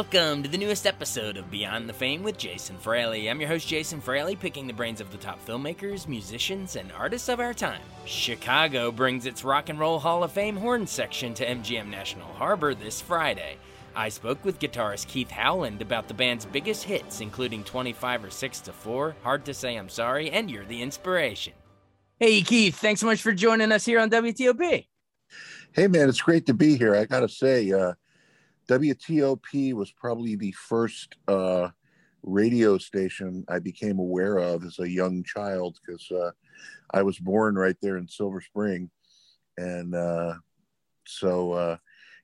Welcome to the newest episode of Beyond the Fame with Jason Fraley. I'm your host, Jason Fraley, picking the brains of the top filmmakers, musicians, and artists of our time. Chicago brings its Rock and Roll Hall of Fame horn section to MGM National Harbor this Friday. I spoke with guitarist Keith Howland about the band's biggest hits, including 25 or 6 to 4, Hard to Say I'm Sorry, and You're the Inspiration. Hey, Keith, thanks so much for joining us here on WTOP. Hey, man, it's great to be here. I got to say, uh, WTOP was probably the first uh, radio station I became aware of as a young child because uh, I was born right there in Silver Spring. And uh, so, uh,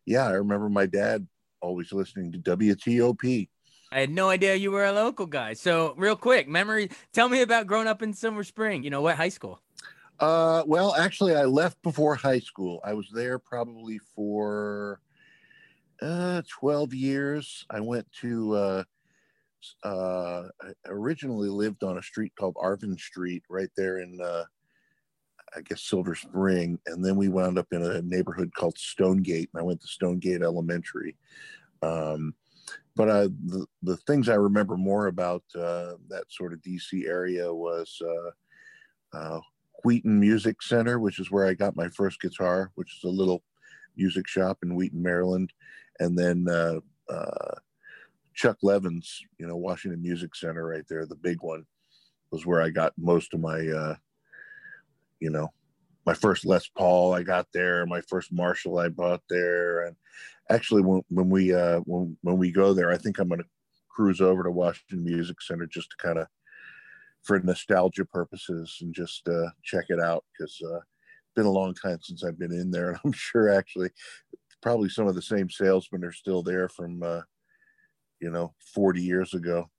yeah, I remember my dad always listening to WTOP. I had no idea you were a local guy. So, real quick, memory. Tell me about growing up in Silver Spring. You know what high school? Uh, well, actually, I left before high school. I was there probably for uh, 12 years. I went to, uh, uh, I originally lived on a street called Arvin Street right there in, uh, I guess, Silver Spring. And then we wound up in a neighborhood called Stonegate, and I went to Stonegate Elementary. Um, but uh, the, the things I remember more about uh, that sort of DC area was uh, uh, Wheaton Music Center, which is where I got my first guitar, which is a little music shop in Wheaton, Maryland and then uh, uh, Chuck Levin's, you know, Washington Music Center right there, the big one, was where I got most of my, uh, you know, my first Les Paul I got there, my first Marshall I bought there, and actually when when we uh, when when we go there, I think I'm going to cruise over to Washington Music Center just to kind of for nostalgia purposes and just uh, check it out because uh, it's been a long time since I've been in there, and I'm sure actually probably some of the same salesmen are still there from uh, you know 40 years ago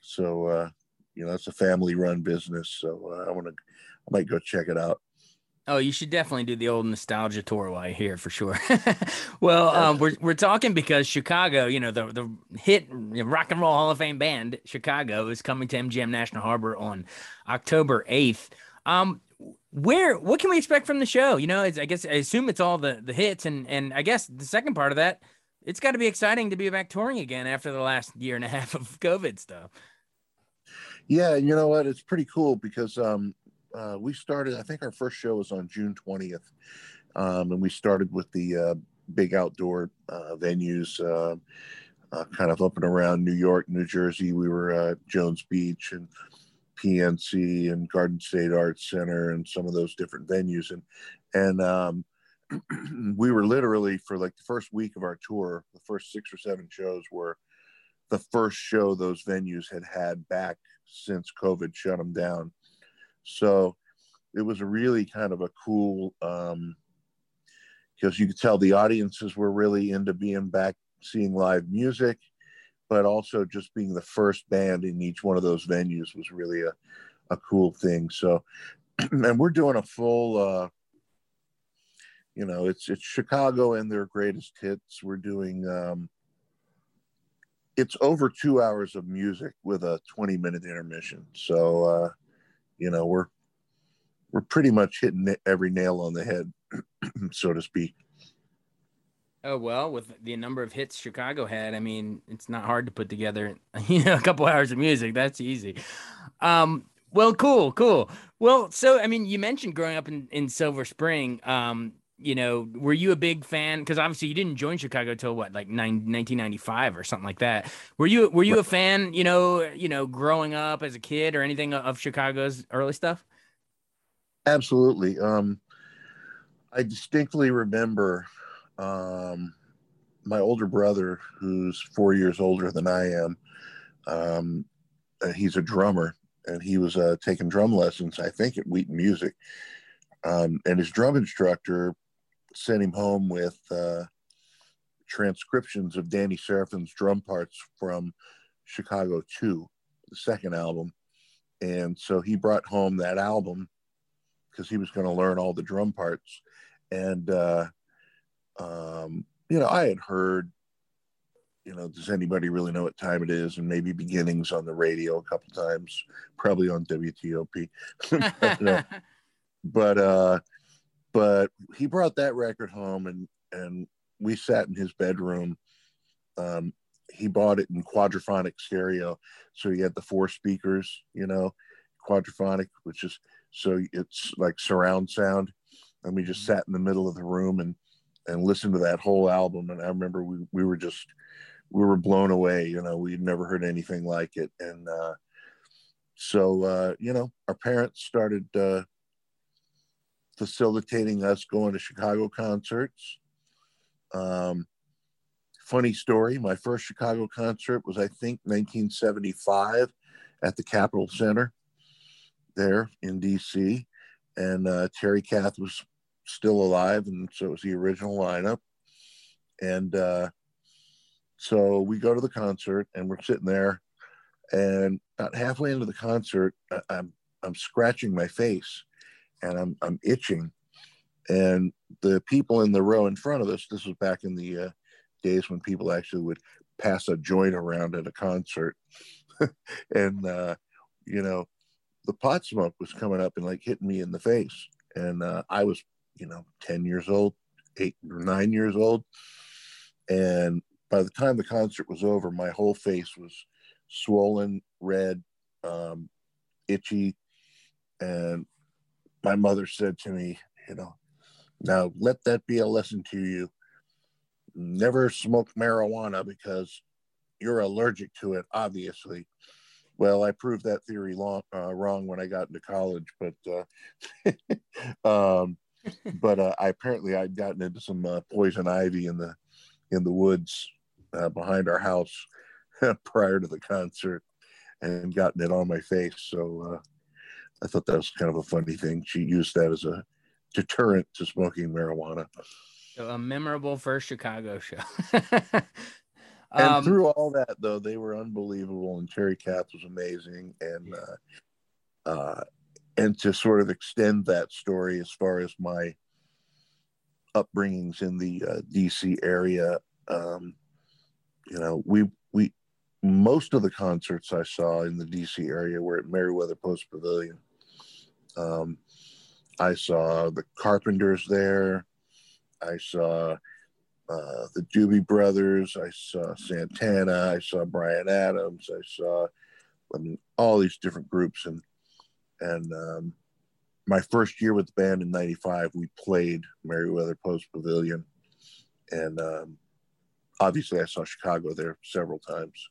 so uh, you know it's a family run business so uh, i want to i might go check it out Oh, you should definitely do the old nostalgia tour while you're here for sure. well, um, we're we're talking because Chicago, you know, the the hit rock and roll Hall of Fame band Chicago is coming to MGM National Harbor on October eighth. Um, where what can we expect from the show? You know, I guess I assume it's all the the hits, and and I guess the second part of that, it's got to be exciting to be back touring again after the last year and a half of COVID stuff. Yeah, you know what? It's pretty cool because um, uh, we started. I think our first show was on June twentieth, um, and we started with the uh, big outdoor uh, venues. Uh, uh, kind of up and around New York, New Jersey. We were at Jones Beach and PNC and Garden State Arts Center and some of those different venues. And and um, we were literally for like the first week of our tour, the first six or seven shows were the first show those venues had had back since COVID shut them down. So it was really kind of a cool um, because you could tell the audiences were really into being back seeing live music but also just being the first band in each one of those venues was really a, a cool thing. So, and we're doing a full, uh, you know, it's it's Chicago and their greatest hits. We're doing, um, it's over two hours of music with a 20 minute intermission. So, uh, you know, we're we're pretty much hitting every nail on the head, so to speak. Oh well, with the number of hits Chicago had, I mean, it's not hard to put together, you know, a couple hours of music. That's easy. Um, well, cool, cool. Well, so I mean, you mentioned growing up in in Silver Spring. Um, you know, were you a big fan? Because obviously you didn't join Chicago till what, like nine, 1995 or something like that. Were you were you a fan? You know, you know, growing up as a kid or anything of Chicago's early stuff? Absolutely. Um, I distinctly remember um, my older brother, who's four years older than I am. Um, he's a drummer, and he was uh, taking drum lessons, I think, at Wheaton Music. Um, and his drum instructor sent him home with uh, transcriptions of Danny Seraphine's drum parts from Chicago 2, the second album. And so he brought home that album because he was going to learn all the drum parts. And, uh, um, you know, I had heard, you know, does anybody really know what time it is? And maybe beginnings on the radio a couple times, probably on WTOP. but, uh, but, uh, but he brought that record home and, and we sat in his bedroom. Um, he bought it in quadraphonic stereo. So he had the four speakers, you know, quadraphonic, which is so it's like surround sound. And we just mm-hmm. sat in the middle of the room and and listened to that whole album. And I remember we we were just we were blown away. You know, we'd never heard anything like it. And uh, so uh, you know, our parents started uh, facilitating us going to Chicago concerts. Um, funny story my first Chicago concert was, I think, 1975 at the Capitol Center there in DC. And uh, Terry Kath was still alive, and so it was the original lineup. And uh, so we go to the concert, and we're sitting there, and about halfway into the concert, I'm I'm scratching my face, and I'm I'm itching, and the people in the row in front of us. This was back in the uh, days when people actually would pass a joint around at a concert, and uh, you know, the pot smoke was coming up and like hitting me in the face, and uh, I was you know, 10 years old, eight or nine years old. And by the time the concert was over, my whole face was swollen, red, um, itchy. And my mother said to me, you know, now let that be a lesson to you. Never smoke marijuana because you're allergic to it, obviously. Well, I proved that theory long, uh, wrong when I got into college, but uh, um, but uh, I apparently I'd gotten into some uh, poison ivy in the in the woods uh, behind our house prior to the concert and gotten it on my face. So uh, I thought that was kind of a funny thing. She used that as a deterrent to smoking marijuana. So a memorable first Chicago show. and um, through all that, though, they were unbelievable, and Terry Kath was amazing, and uh, uh, and to sort of extend that story as far as my upbringings in the uh, DC area, um, you know, we we most of the concerts I saw in the DC area were at Merriweather Post Pavilion. Um, I saw the Carpenters there. I saw uh, the Doobie Brothers. I saw Santana. I saw Bryan Adams. I saw, I mean, all these different groups, and and um, my first year with the band in 95 we played merriweather post pavilion. And um, obviously i saw chicago there several times.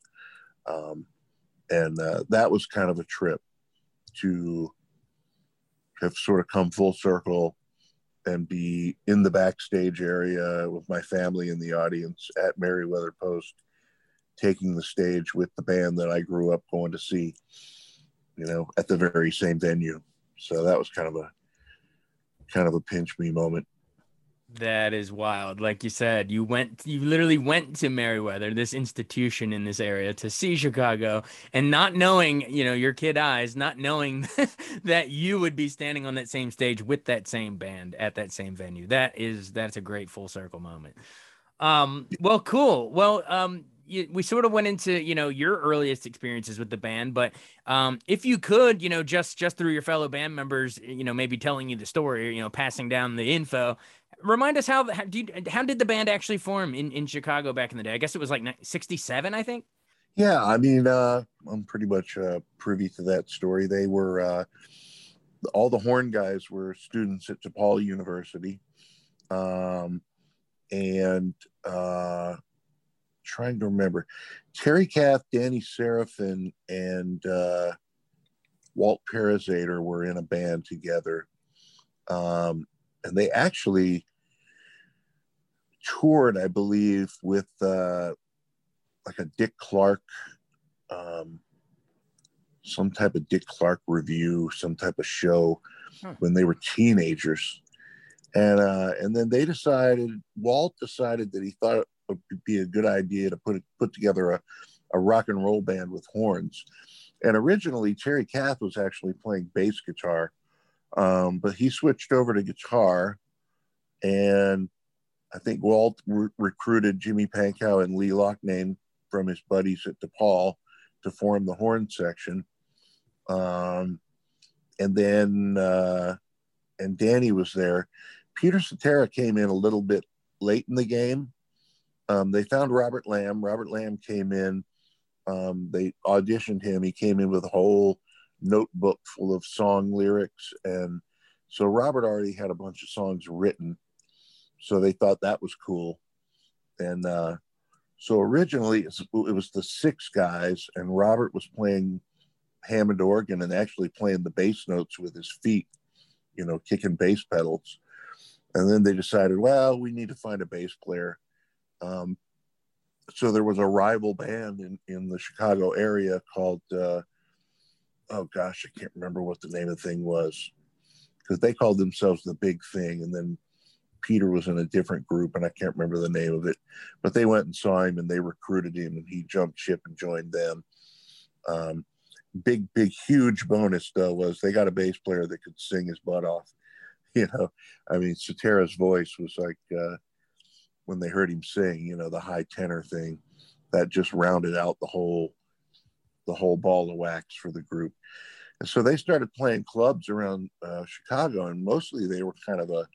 Um, and uh, that was kind of a trip to have sort of come full circle and be in the backstage area with my family in the audience at merriweather post taking the stage with the band that i grew up going to see you know, at the very same venue. So that was kind of a kind of a pinch me moment. That is wild. Like you said, you went, you literally went to Merriweather, this institution in this area, to see Chicago, and not knowing, you know, your kid eyes, not knowing that you would be standing on that same stage with that same band at that same venue. That is, that's a great full circle moment. Um, well, cool. Well, um, we sort of went into you know your earliest experiences with the band, but um, if you could, you know, just just through your fellow band members, you know, maybe telling you the story, you know, passing down the info, remind us how how, you, how did the band actually form in in Chicago back in the day? I guess it was like '67, I think. Yeah, I mean, uh, I'm pretty much uh, privy to that story. They were uh, all the horn guys were students at DePaul University, um, and uh, trying to remember. Terry Kath, Danny Seraphine, and uh, Walt Parazaider were in a band together. Um, and they actually toured, I believe, with uh, like a Dick Clark, um, some type of Dick Clark revue, some type of show huh. when they were teenagers. And uh, and then they decided, Walt decided that he thought be a good idea to put put together a, a rock and roll band with horns. And originally, Terry Kath was actually playing bass guitar, um, but he switched over to guitar. And I think Walt re- recruited Jimmy Pankow and Lee Loughnane from his buddies at DePaul to form the horn section. Um, and then, uh, and Danny was there. Peter Cetera came in a little bit late in the game. Um, they found Robert Lamm. Robert Lamm came in. Um, they auditioned him. He came in with a whole notebook full of song lyrics. And so Robert already had a bunch of songs written so they thought that was cool. And uh, so originally it was the six guys, and Robert was playing Hammond organ and actually playing the bass notes with his feet, you know, kicking bass pedals. And then they decided, well, we need to find a bass player. Um, so there was a rival band in, in the Chicago area called, uh, oh gosh, I can't remember what the name of the thing was because they called themselves the Big Thing. And then Peter was in a different group, and I can't remember the name of it, but they went and saw him and they recruited him, and he jumped ship and joined them. Um, big, big, huge bonus though was they got a bass player that could sing his butt off. You know, I mean, Cetera's voice was like uh, when they heard him sing, you know, the high tenor thing that just rounded out the whole the whole ball of wax for the group. And so they started playing clubs around uh, Chicago, and mostly they were kind of a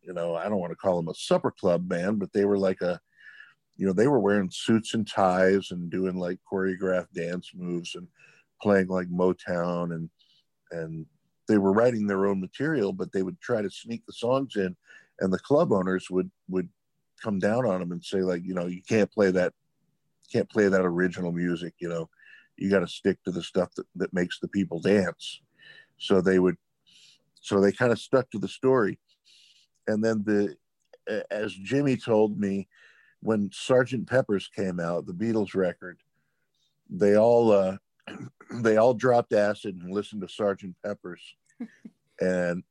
you know, I don't want to call them a supper club band, but they were like a, you know, they were wearing suits and ties and doing like choreographed dance moves and playing like Motown and and they were writing their own material, but they would try to sneak the songs in, and the club owners would would come down on them and say like, you know, you can't play that, can't play that original music, you know, you got to stick to the stuff that, that makes the people dance. So they would, so they kind of stuck to the story. And then the as Jimmy told me when Sergeant Pepper's came out, the Beatles record, they all uh, they all dropped acid and listened to Sergeant Pepper's, and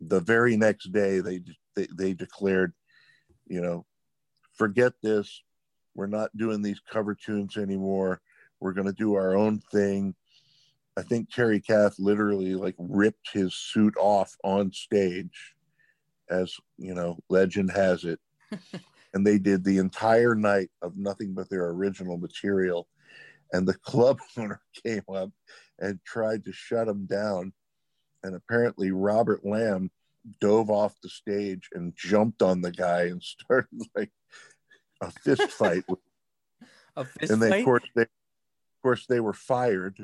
the very next day they, they they declared, you know, forget this, we're not doing these cover tunes anymore. We're going to do our own thing. I think Terry Kath literally like ripped his suit off on stage as you know, legend has it. and they did the entire night of nothing but their original material. And the club owner came up and tried to shut them down. And apparently, Robert Lamm dove off the stage and jumped on the guy and started like a fist fight. a fist and then, of course, they, of course, they were fired.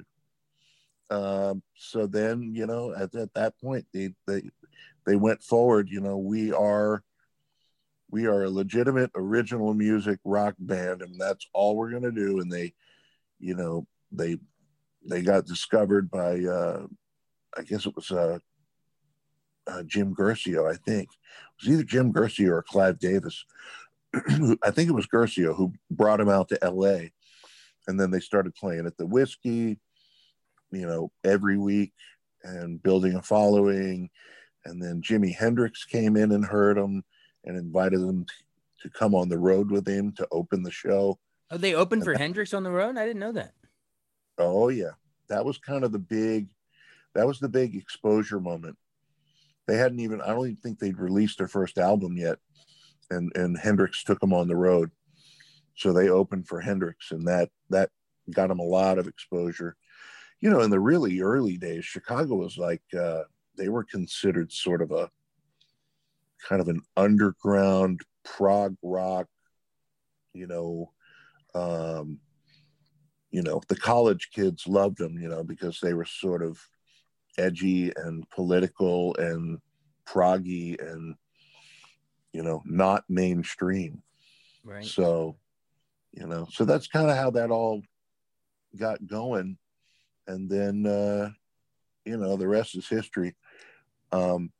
Um, so then, you know, at, at that point, they, they they went forward you know we are we are a legitimate original music rock band and that's all we're going to do and they you know they they got discovered by uh i guess it was uh, uh jim Guercio, i think it was either jim Guercio or clive davis i think it was Guercio who brought him out to la and then they started playing at the whiskey you know every week and building a following and then Jimi Hendrix came in and heard them and invited them to come on the road with him to open the show. Oh, they opened for that, Hendrix on the road? I didn't know that. Oh yeah. That was kind of the big that was the big exposure moment. They hadn't even I don't even think they'd released their first album yet. And and Hendrix took them on the road. So they opened for Hendrix and that that got them a lot of exposure. You know, in the really early days, Chicago was like uh they were considered sort of a kind of an underground prog rock, you know, um, you know, the college kids loved them, you know, because they were sort of edgy and political and proggy and you know not mainstream. Right. So you know so that's kind of how that all got going. And then uh you know the rest is history. Um,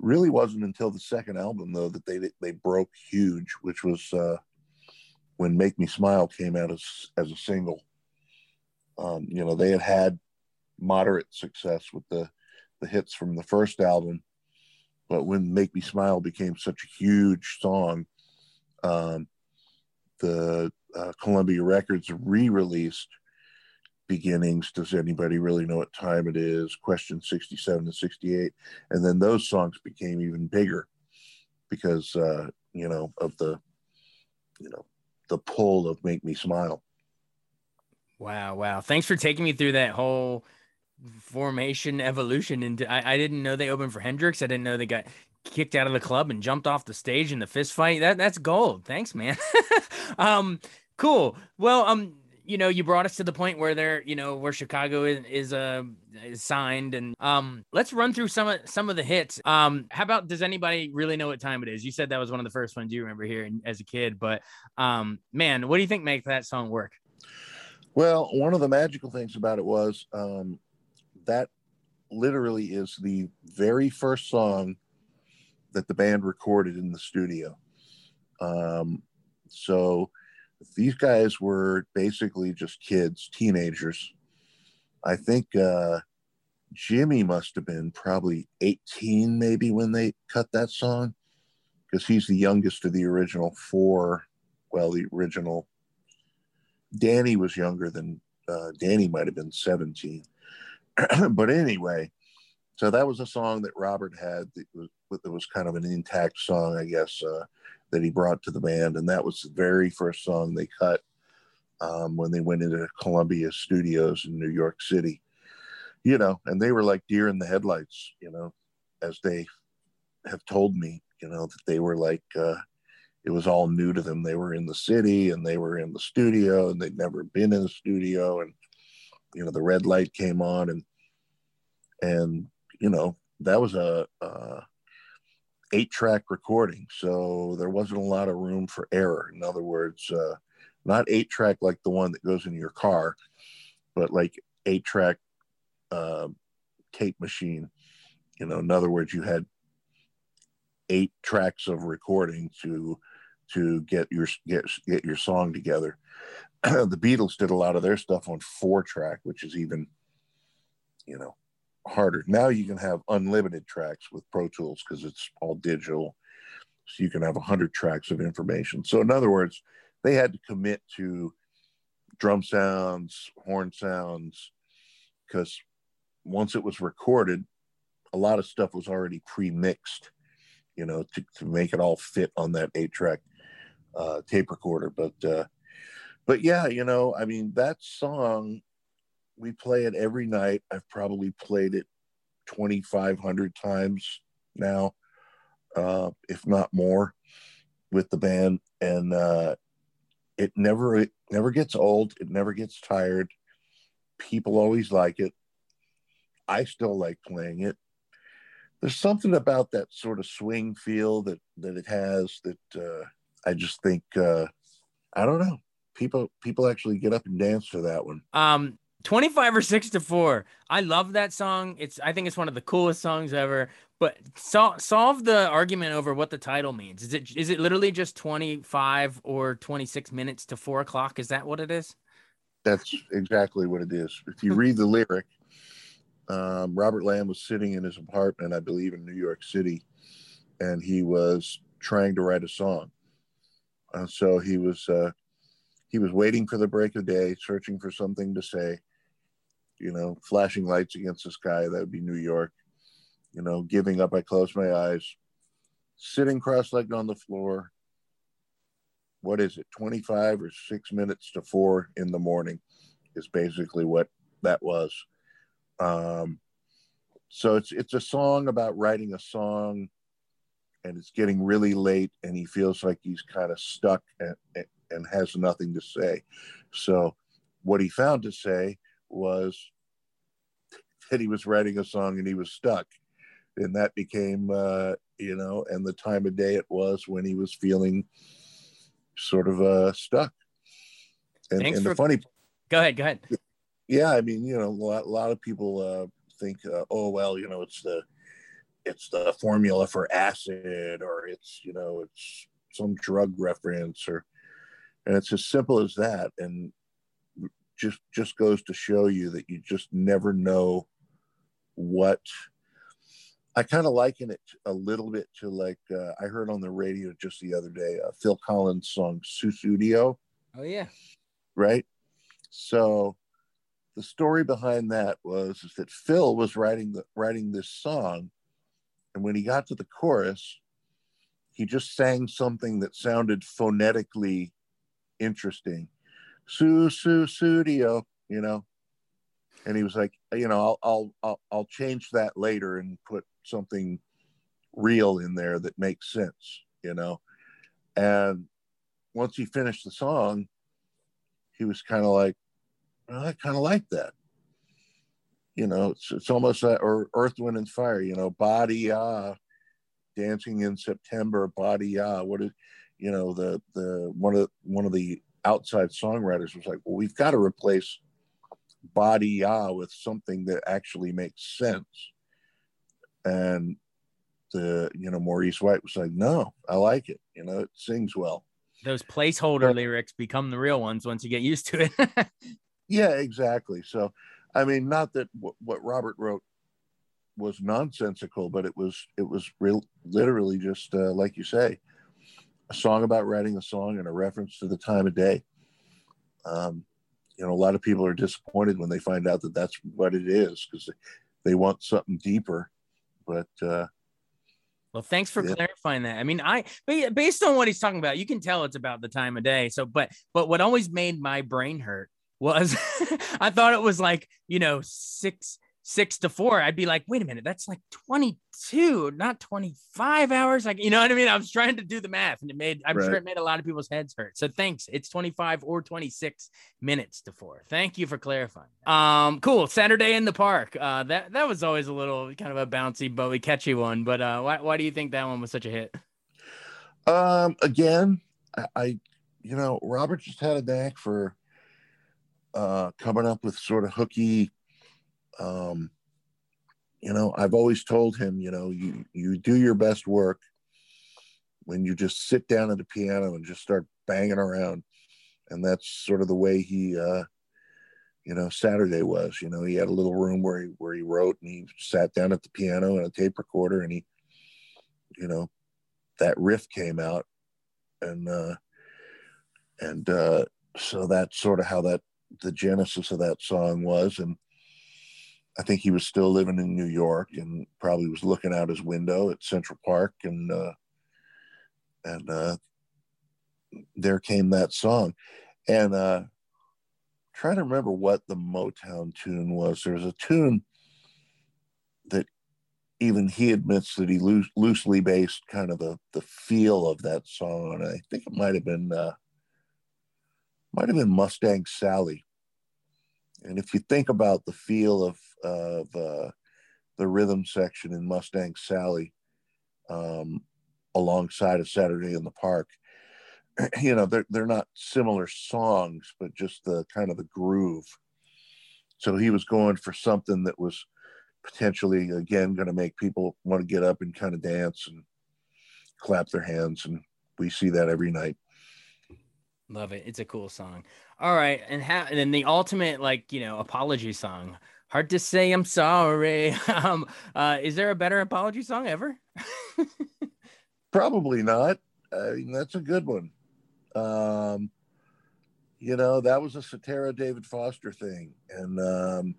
really wasn't until the second album though that they they broke huge, which was uh, when "Make Me Smile" came out as as a single. Um, you know, they had had moderate success with the the hits from the first album, but when "Make Me Smile" became such a huge song, um, the uh, Columbia Records re-released beginnings. Does anybody really know what time it is? Question 67 to 68 and then those songs became even bigger because uh you know of the you know the pull of make me smile. Wow wow. Thanks for taking me through that whole formation evolution and I, I didn't know they opened for hendrix i didn't know they got kicked out of the club and jumped off the stage in the fist fight that that's gold thanks man um cool well um you know, you brought us to the point where they're, you know, where Chicago is is, uh, is signed, and um, let's run through some of some of the hits. Um, how about does anybody really know what time it is? You said that was one of the first ones you remember hearing as a kid, but um, man, what do you think makes that song work? Well, one of the magical things about it was um, that literally is the very first song that the band recorded in the studio. Um, so these guys were basically just kids, teenagers. I think uh, Jimmy must have been probably 18, maybe, when they cut that song, because he's the youngest of the original four. Well, the original Danny was younger than uh, Danny, might have been 17. but anyway, so that was a song that Robert had that was, that was kind of an intact song, I guess. Uh, that he brought to the band, and that was the very first song they cut um, when they went into Columbia Studios in New York City. You know, and they were like deer in the headlights. You know, as they have told me, you know, that they were like uh, it was all new to them. They were in the city and they were in the studio, and they'd never been in the studio, and you know, the red light came on, and and you know, that was a, a eight track recording. So there wasn't a lot of room for error. In other words, uh, not eight track like the one that goes in your car, but like eight track uh, tape machine. You know, in other words, you had eight tracks of recording to to get your get get your song together. the Beatles did a lot of their stuff on four track, which is even you know harder. Now you can have unlimited tracks with Pro Tools because it's all digital. So you can have 100 tracks of information. So, in other words, they had to commit to drum sounds, horn sounds, because once it was recorded, a lot of stuff was already pre mixed, you know, to, to make it all fit on that eight track uh, tape recorder. But, uh, but yeah, you know, I mean, that song we play it every night. I've probably played it 2,500 times now, uh, if not more, with the band, and uh, it never it never gets old. It never gets tired. People always like it. I still like playing it. There's something about that sort of swing feel that that it has that uh, I just think uh, I don't know. People people actually get up and dance to that one. Um, 25 or 6 to 4. I love that song. It's I think it's one of the coolest songs ever. But so, solve the argument over what the title means. Is it is it literally just 25 or 26 minutes to 4 o'clock? Is that what it is? That's exactly what it is. If you read the lyric, um, Robert Lamm was sitting in his apartment, I believe, in New York City, and he was trying to write a song. And so he was uh, he was waiting for the break of day, searching for something to say, you know, flashing lights against the sky. That would be New York. You know, giving up. I close my eyes, sitting cross-legged on the floor. What is it? 25 or six minutes to four in the morning is basically what that was. Um, so it's it's a song about writing a song, and it's getting really late, and he feels like he's kind of stuck and, and has nothing to say. So what he found to say was that he was writing a song and he was stuck. And that became uh, you know and the time of day it was when he was feeling sort of uh, stuck. And, and for... the funny go ahead go ahead. Yeah i mean you know a lot, a lot of people uh, think uh, oh well you know it's the it's the formula for acid or it's you know it's some drug reference or and it's as simple as that and just just goes to show you that you just never know what I kind of liken it a little bit to like uh, I heard on the radio just the other day uh, Phil Collins song Sussudio. Oh yeah, right. So the story behind that was is that Phil was writing the writing this song, and when he got to the chorus, he just sang something that sounded phonetically interesting, su su studio, you know. And he was like, you know, I'll, I'll I'll I'll change that later and put something real in there that makes sense, you know. And once he finished the song, he was kind of like, well, I kind of like that. You know, it's, it's almost like, or Earth, Wind, and Fire, you know, body, ah, dancing in September, body, ah, what is, you know, the, the, one of, one of the outside songwriters was like, well, we've got to replace body, ah, with something that actually makes sense. And the, you know, Maurice White was like, no, I like it. You know, it sings well. Those placeholder lyrics become the real ones once you get used to it. Yeah, exactly. So, I mean, not that w- what Robert wrote was nonsensical, but it was it was real, literally just uh, like you say, a song about writing a song and a reference to the time of day. Um, you know, a lot of people are disappointed when they find out that that's what it is because they want something deeper. But uh, well, thanks for yeah. clarifying that. I mean, I based on what he's talking about, you can tell it's about the time of day. So, but but what always made my brain hurt was I thought it was like, you know, six six to four. I'd be like, wait a minute, that's like 22, not 25 hours. Like, you know what I mean? I was trying to do the math and it made I'm right. sure it made a lot of people's heads hurt. So thanks. It's 25 or 26 minutes to four. Thank you for clarifying. Um, cool. Saturday in the park. Uh that that was always a little kind of a bouncy, but catchy one. But uh why why do you think that one was such a hit? Um again, I, I you know, Robert just had a knack for uh, coming up with sort of hooky. Um, you know, I've always told him, you know, you you do your best work when you just sit down at the piano and just start banging around, and that's sort of the way he, uh, you know, Saturday was. You know, he had a little room where he where he wrote, and he sat down at the piano and a tape recorder, and he, you know, that riff came out, and uh, and uh, so that's sort of how that the genesis of that song was. And I think he was still living in New York and probably was looking out his window at Central Park and uh, and uh, there came that song. And uh, trying to remember what the Motown tune was. There's a tune that even he admits that he loose, loosely based kind of the the feel of that song. And I think it might have been uh, might have been Mustang Sally. And if you think about the feel of, of uh, the rhythm section in Mustang Sally um, alongside of Saturday in the Park, you know, they're, they're not similar songs, but just the kind of the groove. So he was going for something that was potentially, again, going to make people want to get up and kind of dance and clap their hands. And we see that every night. Love it. It's a cool song. All right, and how and then the ultimate like you know apology song. Hard to say I'm sorry. um, uh, is there a better apology song ever? Probably not. I mean, that's a good one. Um, you know, that was a Cetera David Foster thing, and um,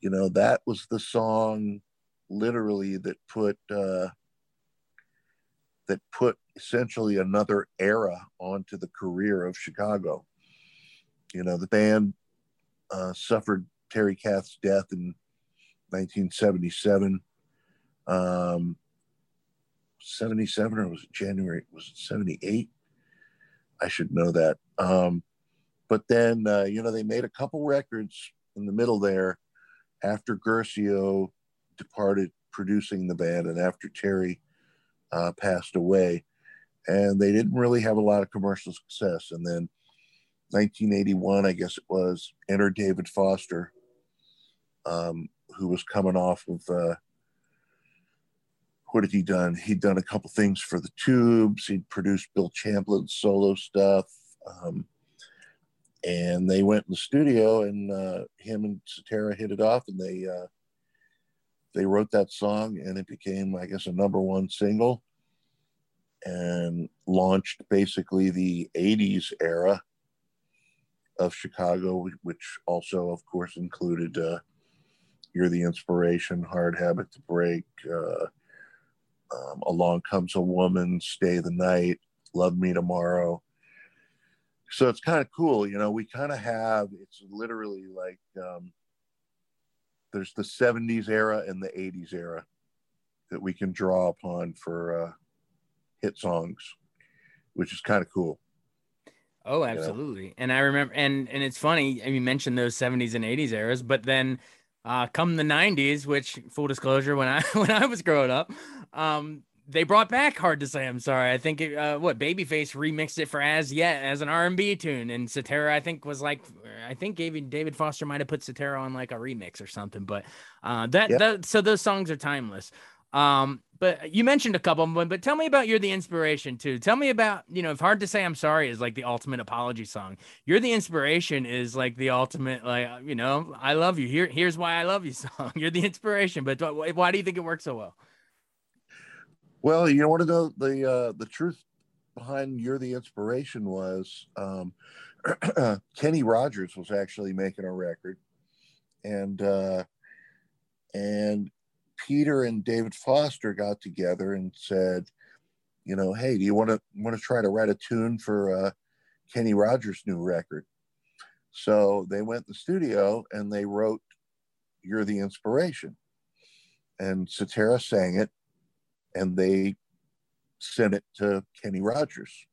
you know that was the song, literally that put uh, that put essentially another era onto the career of Chicago. You know, the band uh, suffered Terry Kath's death in 1977. Um, 77 or was it January? Was it 78? I should know that. Um, but then, uh, you know, they made a couple records in the middle there after Guercio departed producing the band and after Terry uh, passed away, and they didn't really have a lot of commercial success. And then 1981, I guess it was, entered David Foster, um, who was coming off of uh, what had he done? He'd done a couple things for the Tubes. He'd produced Bill Champlin's solo stuff. Um, and they went in the studio, and uh, him and Cetera hit it off, and they uh, they wrote that song, and it became, I guess, a number one single, and launched basically the '80s era of Chicago, which also, of course, included uh, "You're the Inspiration," "Hard Habit to Break." Uh, um, Along Comes a Woman, Stay the Night, Love Me Tomorrow. So it's kind of cool, you know. We kind of have it's literally like um, there's the 70s era and the 80s era that we can draw upon for uh, hit songs, which is kind of cool. Oh, absolutely. You know? And I remember, and and it's funny. I You mentioned those 70s and 80s eras, but then uh, come the 90s, which full disclosure, when I when I was growing up, um, they brought back "Hard to Say I'm Sorry." I think it, uh, what Babyface remixed it for "Az Yet" as an R&B tune, and Cetera I think was like, I think David David Foster might have put Cetera on like a remix or something. But uh, that, yep. that so those songs are timeless. Um, but you mentioned a couple of them, but tell me about You're the Inspiration too. Tell me about, you know, if Hard to Say I'm Sorry is like the ultimate apology song. You're the Inspiration is like the ultimate, like, you know, I love you. Here, here's why I love you song. You're the inspiration. But why do you think it works so well? Well, you want to know the uh, the truth behind "You're the Inspiration" was um, Kenny Rogers was actually making a record, and uh, and Peter and David Foster got together and said, you know, hey, do you want to want to try to write a tune for uh, Kenny Rogers' new record? So they went in the studio and they wrote "You're the Inspiration," and Cetera sang it, and they sent it to Kenny Rogers,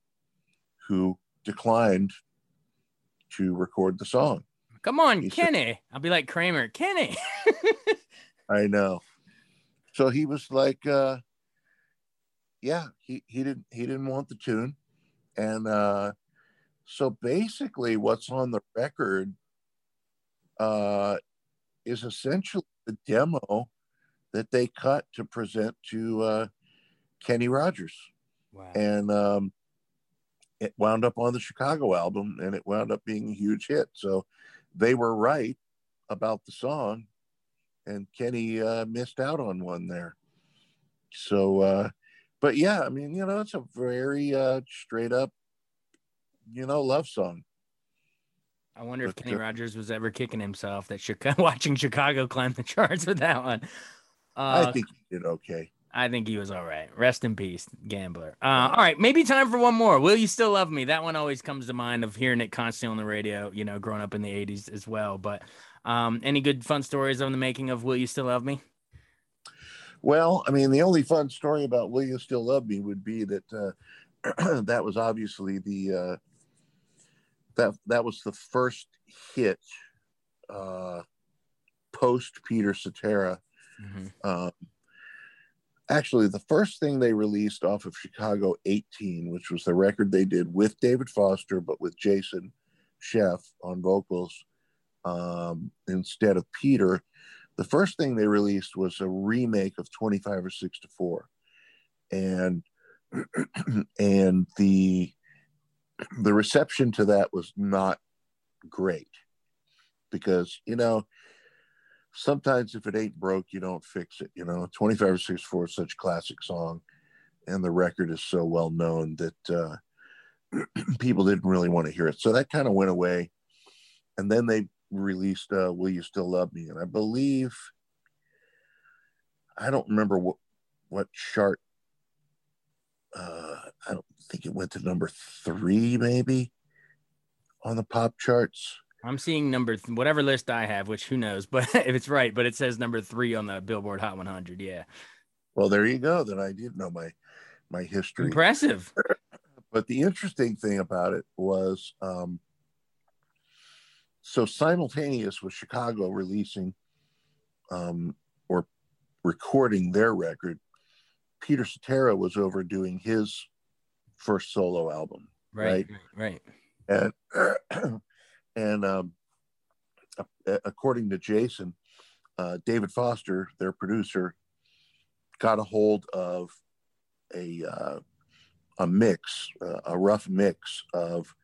who declined to record the song. Come on, he Kenny. Said, I'll be like Kramer. Kenny. I know. So he was like, uh, yeah, he, he didn't he didn't want the tune. And uh, so basically what's on the record uh, is essentially the demo that they cut to present to uh, Kenny Rogers. Wow. And um, it wound up on the Chicago album and it wound up being a huge hit. So they were right about the song, and Kenny uh, missed out on one there. So, uh, but yeah, I mean, you know, it's a very uh, straight up, you know, love song. I wonder but, if Kenny Rogers was ever kicking himself that Chicago, watching Chicago climb the charts with that one. Uh, I think he did okay. I think he was all right. Rest in peace, gambler. Uh, all right, maybe time for one more. Will you still love me? That one always comes to mind of hearing it constantly on the radio. You know, growing up in the '80s as well. But um, any good fun stories on the making of Will You Still Love Me? Well, I mean, the only fun story about Will You Still Love Me would be that uh, that was obviously the uh, that that was the first hit uh, post Peter Cetera Mm-hmm. Um, actually, the first thing they released off of Chicago 18, which was the record they did with David Foster, but with Jason Scheff on vocals um, instead of Peter, the first thing they released was a remake of 25 or 6 to 4. And and the the reception to that was not great because you know sometimes if it ain't broke, you don't fix it. You know, 25 or 64 is such a classic song, and the record is so well known that uh, people didn't really want to hear it. So that kind of went away. And then they released uh, Will You Still Love Me? And I believe, I don't remember what, what chart, uh, I don't think it went to number three, maybe on the pop charts I'm seeing number th- whatever list I have, which who knows, but if it's right, but it says number three on the Billboard Hot 100. Yeah. Well, there you go. Then I did know my my history. Impressive. but the interesting thing about it was, um, so simultaneous with Chicago releasing um, or recording their record, Peter Cetera was over doing his first solo album. Right. Right. right. And And um, according to Jason, uh, David Foster, their producer, got a hold of a uh, a mix, uh, a rough mix of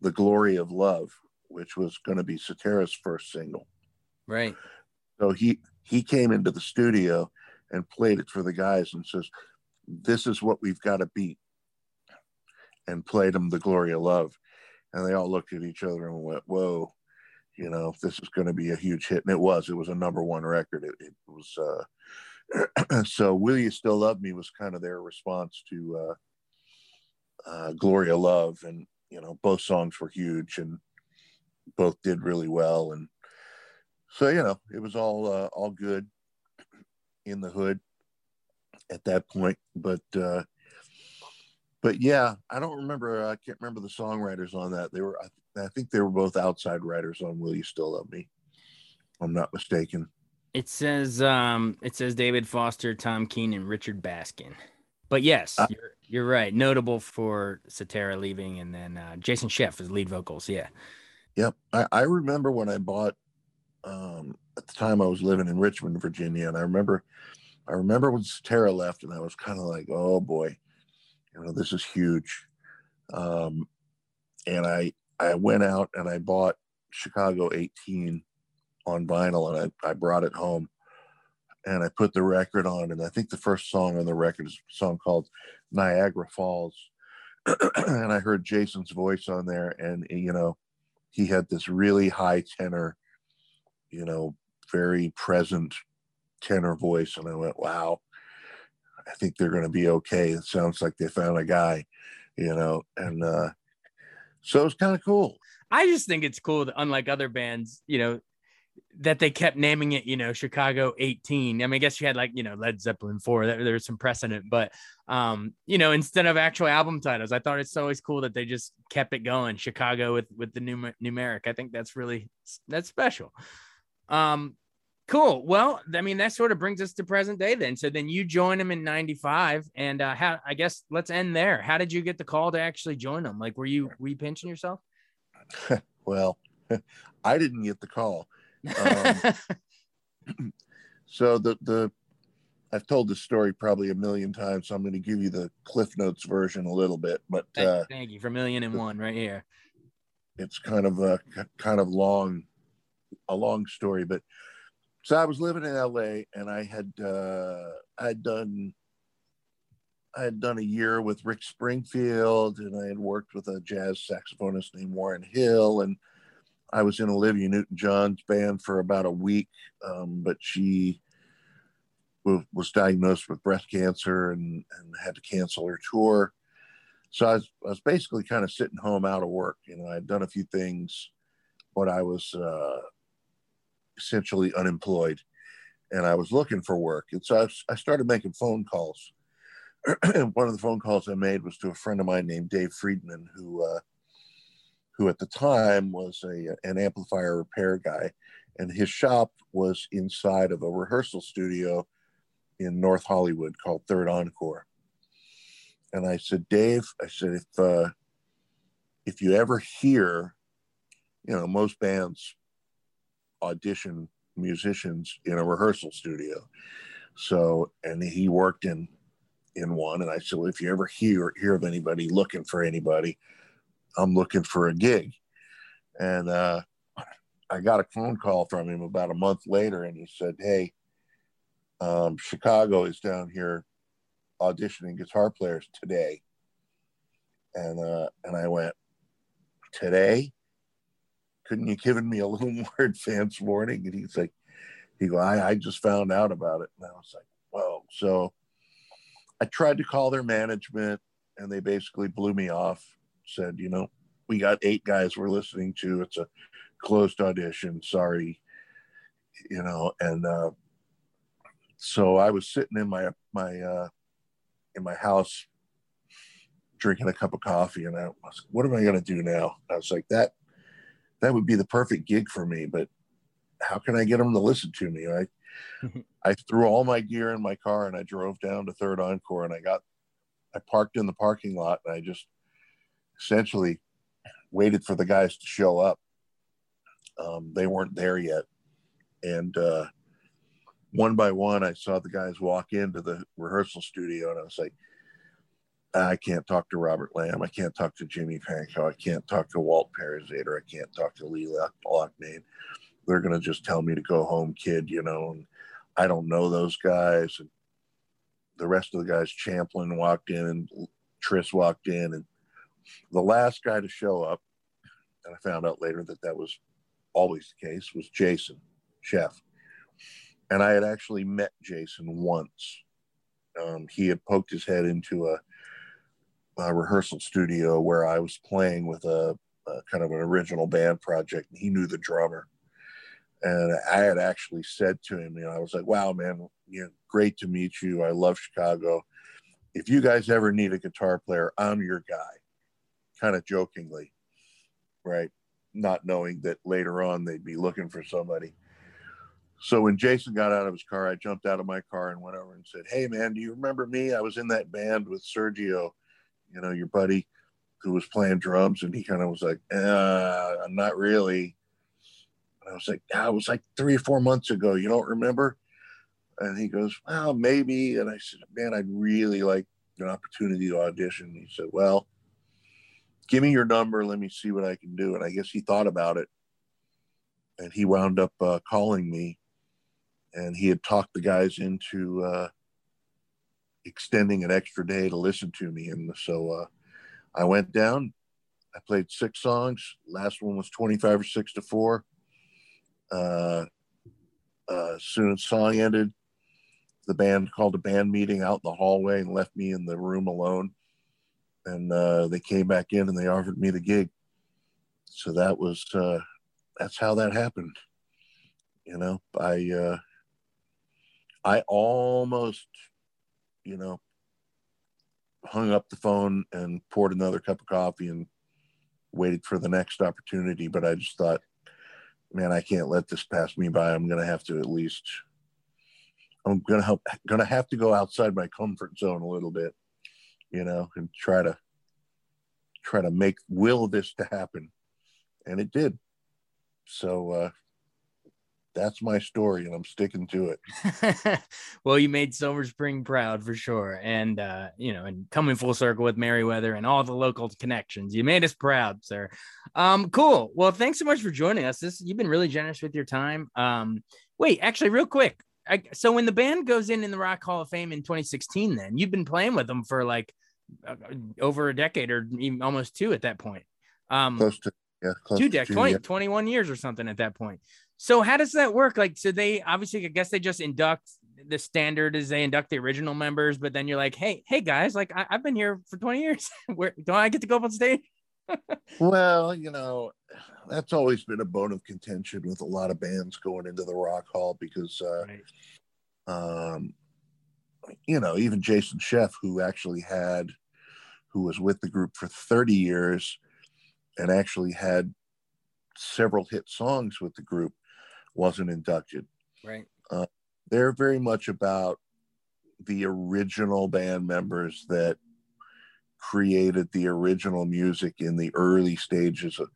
"The Glory of Love," which was going to be Cetera's first single. Right. So he he came into the studio and played it for the guys and says, "This is what we've got to beat," and played them "The Glory of Love," and they all looked at each other and went, "Whoa." You know, this is going to be a huge hit, and it was. It was a number one record. It, it was uh, so. "Will You Still Love Me" was kind of their response to uh, uh, Glory of Love, and you know both songs were huge and both did really well, and so you know it was all uh, all good in the hood at that point. But uh, but yeah, I don't remember. I can't remember the songwriters on that. They were I, I think they were both outside writers on "Will You Still Love Me." I'm not mistaken. It says um, it says David Foster, Tom Keane, and Richard Baskin. But yes, uh, you're, you're right. Notable for Cetera leaving, and then uh, Jason Scheff as lead vocals. Yeah. Yep. I, I remember when I bought um, at the time I was living in Richmond, Virginia, and I remember I remember when Cetera left, and I was kind of like, oh boy, you know, this is huge. Um, and I I went out and I bought Chicago 18 on vinyl, and I, I brought it home and I put the record on, and I think the first song on the record is a song called Niagara Falls. and I heard Jason's voice on there, and you know, he had this really high tenor, you know, very present tenor voice, and I went, "Wow, I think they're going to be okay." It sounds like they found a guy, you know, and uh, so it's kind of cool. I just think it's cool that unlike other bands, you know, that they kept naming it, you know, Chicago 18. I mean, I guess you had like, you know, Led Zeppelin 4, there, there's some precedent, but, um, you know, instead of actual album titles, I thought it's always cool that they just kept it going Chicago with, with the numer- numeric. I think that's really, that's special. Um, cool. Well, I mean, that sort of brings us to present day then. So then you join them in 95 and, uh, how, I guess let's end there. How did you get the call to actually join them? Like, were you, were you pinching yourself? well, I didn't get the call um, so the the I've told this story probably a million times, so I'm going to give you the Cliff Notes version a little bit. But thank, uh, thank you for million and one right here. It's kind of a kind of long, a long story. But so I was living in LA, and I had uh, I had done I had done a year with Rick Springfield, and I had worked with a jazz saxophonist named Warren Hill, and I was in Olivia Newton John's band for about a week, um, but she w- was diagnosed with breast cancer and, and had to cancel her tour. So I was, I was basically kind of sitting home out of work. You know, I'd done a few things, but I was uh, essentially unemployed and I was looking for work. And so I, I started making phone calls. One of the phone calls I made was to a friend of mine named Dave Friedman, who uh, who at the time was a, an amplifier repair guy. And his shop was inside of a rehearsal studio in North Hollywood called Third Encore. And I said, Dave, I said, if, uh, if you ever hear, you know, most bands audition musicians in a rehearsal studio. So, and he worked in in one. And I said, well, if you ever hear hear of anybody looking for anybody, I'm looking for a gig. And uh, I got a phone call from him about a month later, and he said, Hey, um, Chicago is down here auditioning guitar players today. And uh, and I went, Today? Couldn't you given me a little more advance warning? And he's like, he go, I, I just found out about it. And I was like, whoa. So I tried to call their management and they basically blew me off said, you know, we got eight guys we're listening to. It's a closed audition. Sorry, you know. And uh, so I was sitting in my my uh, in my house drinking a cup of coffee, and I was, what am I going to do now? I was like, that that would be the perfect gig for me, but how can I get them to listen to me? I I threw all my gear in my car and I drove down to Third Encore and I got I parked in the parking lot and I just essentially waited for the guys to show up. Um, they weren't there yet, and uh, one by one, I saw the guys walk into the rehearsal studio, and I was like, I can't talk to Robert Lamm. I can't talk to Jimmy Pankow. I can't talk to Walt Parazaider. I can't talk to Lee Loughnane. They're going to just tell me to go home, kid, you know, and I don't know those guys. And the rest of the guys, Champlin walked in and Tris walked in. And the last guy to show up, and I found out later that that was always the case, was Jason Scheff. And I had actually met Jason once. Um, he had poked his head into a a rehearsal studio where I was playing with a, a, kind of an original band project, and he knew the drummer. And I had actually said to him, you know, I was like, "Wow, man, you know, great to meet you. I love Chicago. If you guys ever need a guitar player, I'm your guy." Kind of jokingly, right? Not knowing that later on they'd be looking for somebody. So when Jason got out of his car, I jumped out of my car and went over and said, "Hey, man, do you remember me? I was in that band with Sergio." you know, your buddy who was playing drums, and he kind of was like, uh, not really. And I was like, yeah, it was like three or four months ago. You don't remember? And he goes, well, maybe. And I said, man, I'd really like an opportunity to audition. He said, well, give me your number. Let me see what I can do. And I guess he thought about it. And he wound up uh, calling me. And he had talked the guys into uh, extending an extra day to listen to me. And so uh, I went down. I played six songs. Last one was 25 or six to four. Uh, uh, soon as song ended, the band called a band meeting out in the hallway and left me in the room alone. And uh, they came back in and they offered me the gig. So that was uh, that's how that happened. You know, I uh, I almost you know, hung up the phone and poured another cup of coffee and waited for the next opportunity. But I just thought, man, I can't let this pass me by. I'm to have to at least, I'm to help, to have to go outside my comfort zone a little bit, you know, and try to, try to make will this to happen. And it did. So, uh, that's my story and I'm sticking to it. well, you made Silver Spring proud for sure. And, uh, you know, and coming full circle with Merriweather and all the local connections, you made us proud, sir. Um, cool. Well, thanks so much for joining us. This, you've been really generous with your time. Um, wait, actually, real quick. I, so when the band goes in in the Rock Hall of Fame in 2016, then you've been playing with them for like over a decade or even almost two at that point. Um, close to, yeah, close two decades, 20, 21 years or something at that point. So how does that work? Like, so they obviously, I guess they just induct the standard is they induct the original members, but then you're like, hey, hey guys, like I, have been here for 20 years. Where don't I get to go up on stage? well, you know, that's always been a bone of contention with a lot of bands going into the Rock Hall because, uh, right. um, you know, even Jason Scheff, who actually had, who was with the group for 30 years and actually had several hit songs with the group, wasn't inducted. Right. Uh, they're very much about the original band members that created the original music in the early stages of,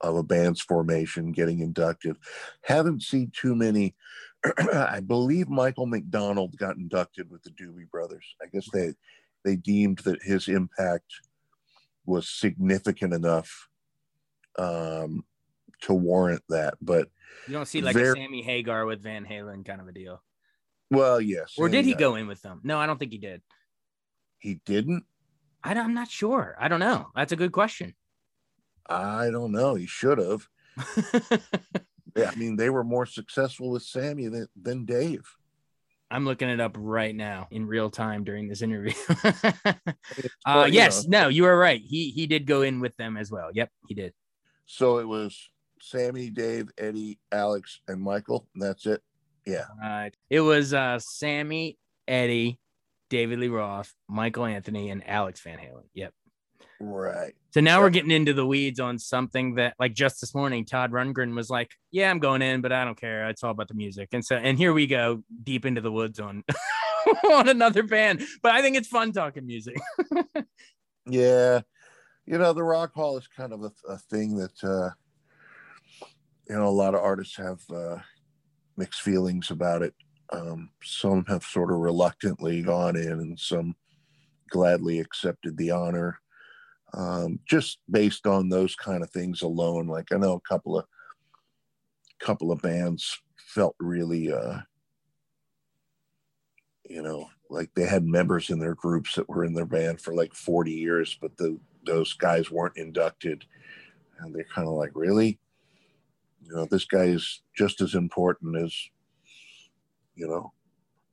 of a band's formation getting inducted. Haven't seen too many. I believe Michael McDonald got inducted with the Doobie Brothers. I guess they they deemed that his impact was significant enough um, to warrant that. But you don't see like a Sammy Hagar with Van Halen kind of a deal. Well, yes. Or did he go in with them? No, I don't think he did. He didn't. I am not sure. I don't know. That's a good question. I don't know. He should have. yeah, I mean, they were more successful with Sammy than, than Dave. I'm looking it up right now in real time during this interview. uh, yes, no, you are right. He he did go in with them as well. Yep, he did. So it was Sammy, Dave, Eddie, Alex, and Michael. That's it. Yeah. Right. It was uh, Sammy, Eddie, David Lee Roth, Michael Anthony, and Alex Van Halen. Yep. Right. So now we're getting into the weeds on something that, like, just this morning, Todd Rundgren was like, "Yeah, I'm going in, but I don't care. It's all about the music." And so, and here we go deep into the woods on on another band. But I think it's fun talking music. yeah, you know, the Rock Hall is kind of a, a thing that uh, you know, a lot of artists have uh, mixed feelings about it. Um, some have sort of reluctantly gone in, and some gladly accepted the honor. Um, just based on those kind of things alone, like I know a couple of couple of bands felt really, uh, you know, like they had members in their groups that were in their band for like 40 years, but the those guys weren't inducted, and they're kind of like, really, you know, this guy is just as important as, you know,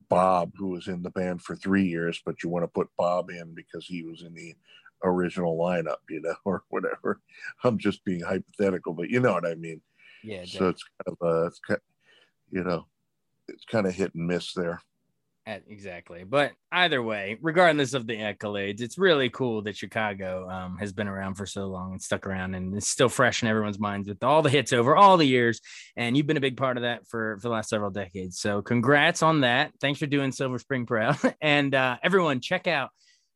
Bob, who was in the band for three years, but you want to put Bob in because he was in the original lineup, you know, or whatever. I'm just being hypothetical, but you know what I mean. Yeah. So it's kind of a, it's kind, you know, it's kind of hit and miss there. Exactly. But either way, regardless of the accolades, it's really cool that Chicago um, has been around for so long and stuck around and it's still fresh in everyone's minds with all the hits over all the years. And you've been a big part of that for, for the last several decades. So congrats on that. Thanks for doing Silver Spring Proud. and uh, everyone, check out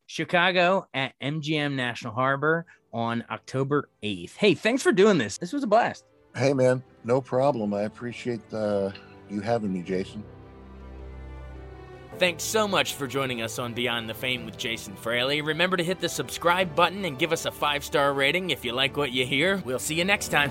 Chicago at MGM National Harbor on October 8th. Hey, thanks for doing this. This was a blast. Hey, man, no problem. I appreciate uh, you having me, Jason. Thanks so much for joining us on Beyond the Fame with Jason Fraley. Remember to hit the subscribe button and give us a five star rating if you like what you hear. We'll see you next time.